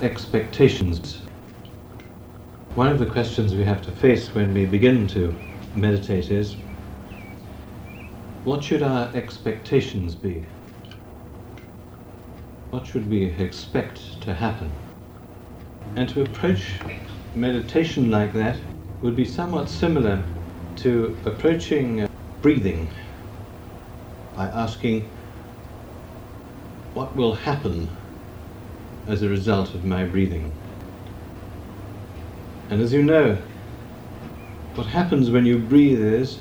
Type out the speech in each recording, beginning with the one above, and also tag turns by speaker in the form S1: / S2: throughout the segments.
S1: expectations. One of the questions we have to face when we begin to meditate is what should our expectations be? What should we expect to happen? And to approach meditation like that would be somewhat similar to approaching breathing by asking what will happen as a result of my breathing. And as you know, what happens when you breathe is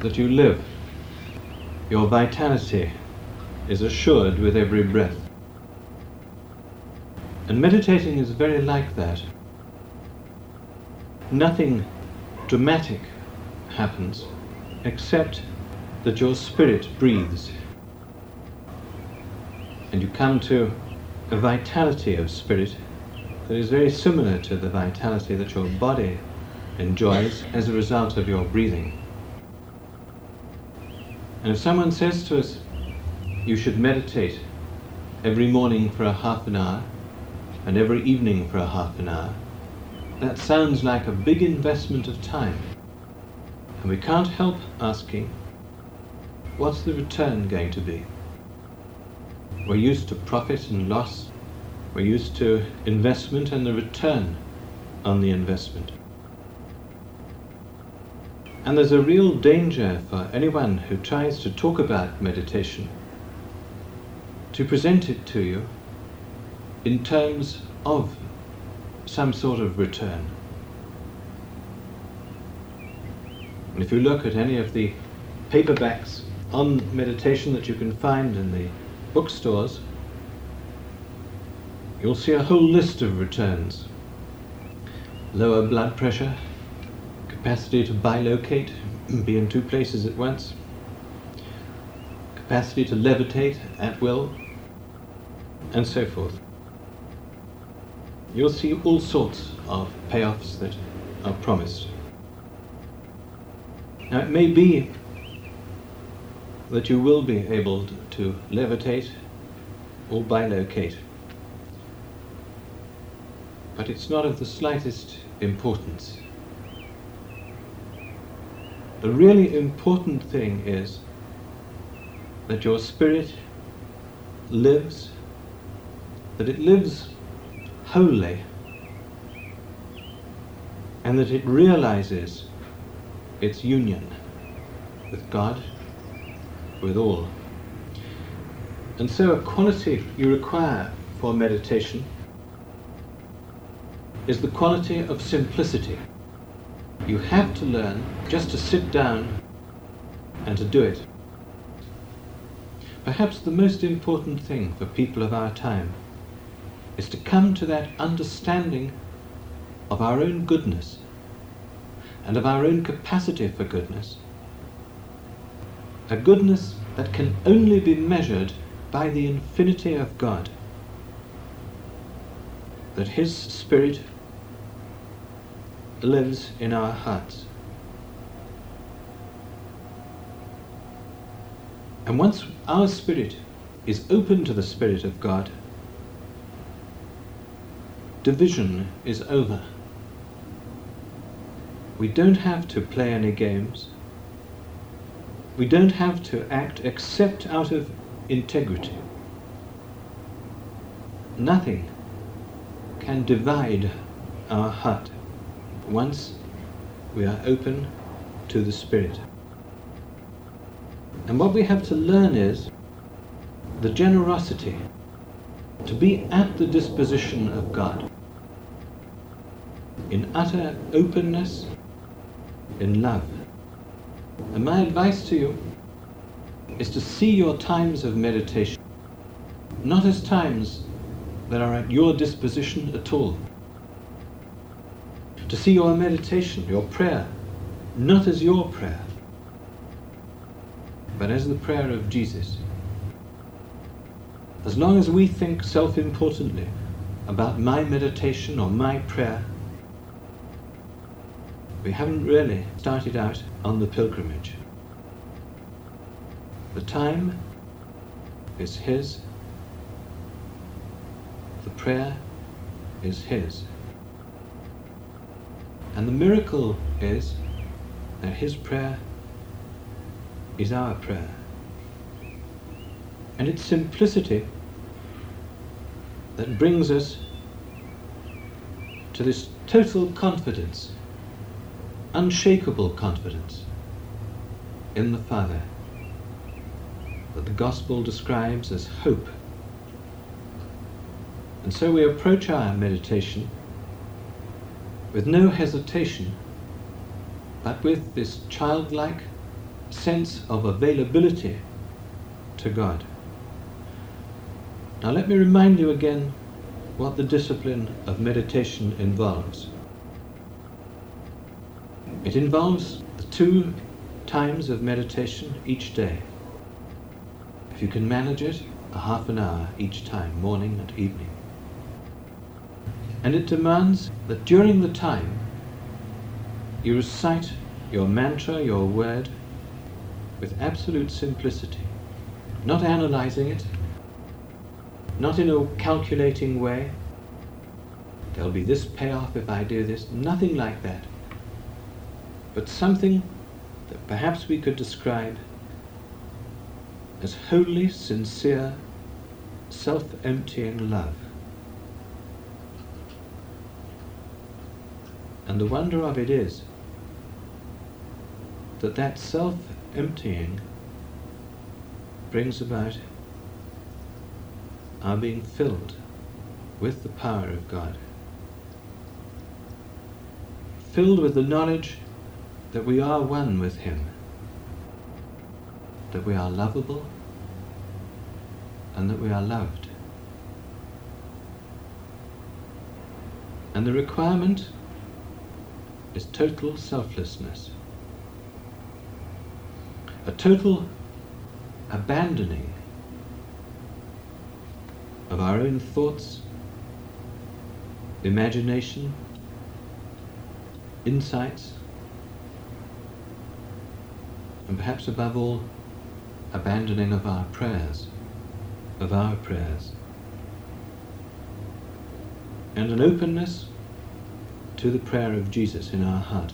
S1: that you live. Your vitality is assured with every breath. And meditating is very like that. Nothing dramatic happens except that your spirit breathes. And you come to a vitality of spirit that is very similar to the vitality that your body enjoys as a result of your breathing. And if someone says to us, you should meditate every morning for a half an hour and every evening for a half an hour, that sounds like a big investment of time. And we can't help asking, what's the return going to be? We're used to profit and loss. We're used to investment and the return on the investment. And there's a real danger for anyone who tries to talk about meditation to present it to you in terms of some sort of return. And if you look at any of the paperbacks on meditation that you can find in the bookstores, you'll see a whole list of returns. Lower blood pressure, capacity to bilocate, be in two places at once, capacity to levitate at will, and so forth. You'll see all sorts of payoffs that are promised. Now, it may be that you will be able to levitate or bilocate, but it's not of the slightest importance. The really important thing is that your spirit lives, that it lives wholly, and that it realizes its union with God, with all. And so, a quality you require for meditation is the quality of simplicity. You have to learn just to sit down and to do it. Perhaps the most important thing for people of our time is to come to that understanding of our own goodness and of our own capacity for goodness. A goodness that can only be measured by the infinity of God. That His Spirit lives in our hearts. And once our spirit is open to the Spirit of God, division is over. We don't have to play any games. We don't have to act except out of integrity. Nothing can divide our heart once we are open to the Spirit. And what we have to learn is the generosity to be at the disposition of God in utter openness, in love. And my advice to you is to see your times of meditation not as times that are at your disposition at all. To see your meditation, your prayer, not as your prayer, but as the prayer of Jesus. As long as we think self importantly about my meditation or my prayer, we haven't really started out on the pilgrimage. The time is His, the prayer is His. And the miracle is that His prayer is our prayer. And it's simplicity that brings us to this total confidence, unshakable confidence in the Father that the Gospel describes as hope. And so we approach our meditation with no hesitation, but with this childlike sense of availability to God. Now, let me remind you again what the discipline of meditation involves. It involves two times of meditation each day. If you can manage it, a half an hour each time, morning and evening. And it demands that during the time you recite your mantra, your word, with absolute simplicity, not analyzing it, not in a calculating way. There'll be this payoff if I do this, nothing like that. But something that perhaps we could describe as wholly sincere, self emptying love. And the wonder of it is that that self emptying brings about our being filled with the power of God. Filled with the knowledge that we are one with Him, that we are lovable, and that we are loved. And the requirement is total selflessness, a total abandoning of our own thoughts, imagination, insights, and perhaps above all, abandoning of our prayers, of our prayers, and an openness to the prayer of Jesus in our heart.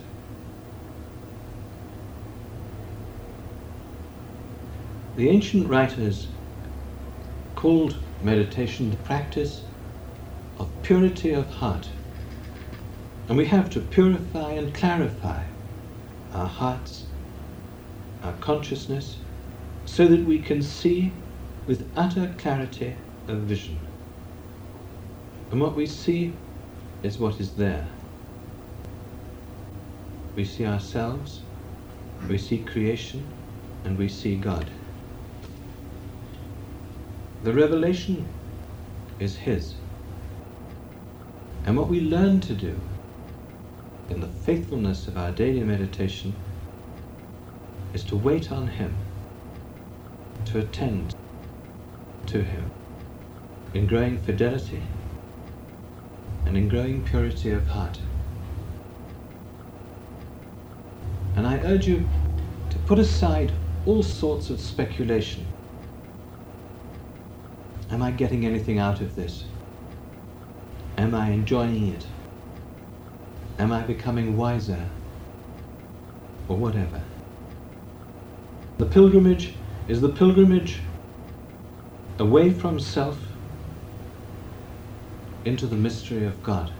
S1: The ancient writers called meditation the practice of purity of heart. And we have to purify and clarify our hearts, our consciousness, so that we can see with utter clarity of vision. And what we see is what is there. We see ourselves, we see creation, and we see God. The revelation is His. And what we learn to do in the faithfulness of our daily meditation is to wait on Him, to attend to Him in growing fidelity and in growing purity of heart. And I urge you to put aside all sorts of speculation Am I getting anything out of this? Am I enjoying it? Am I becoming wiser? Or whatever. The pilgrimage is the pilgrimage away from self into the mystery of God.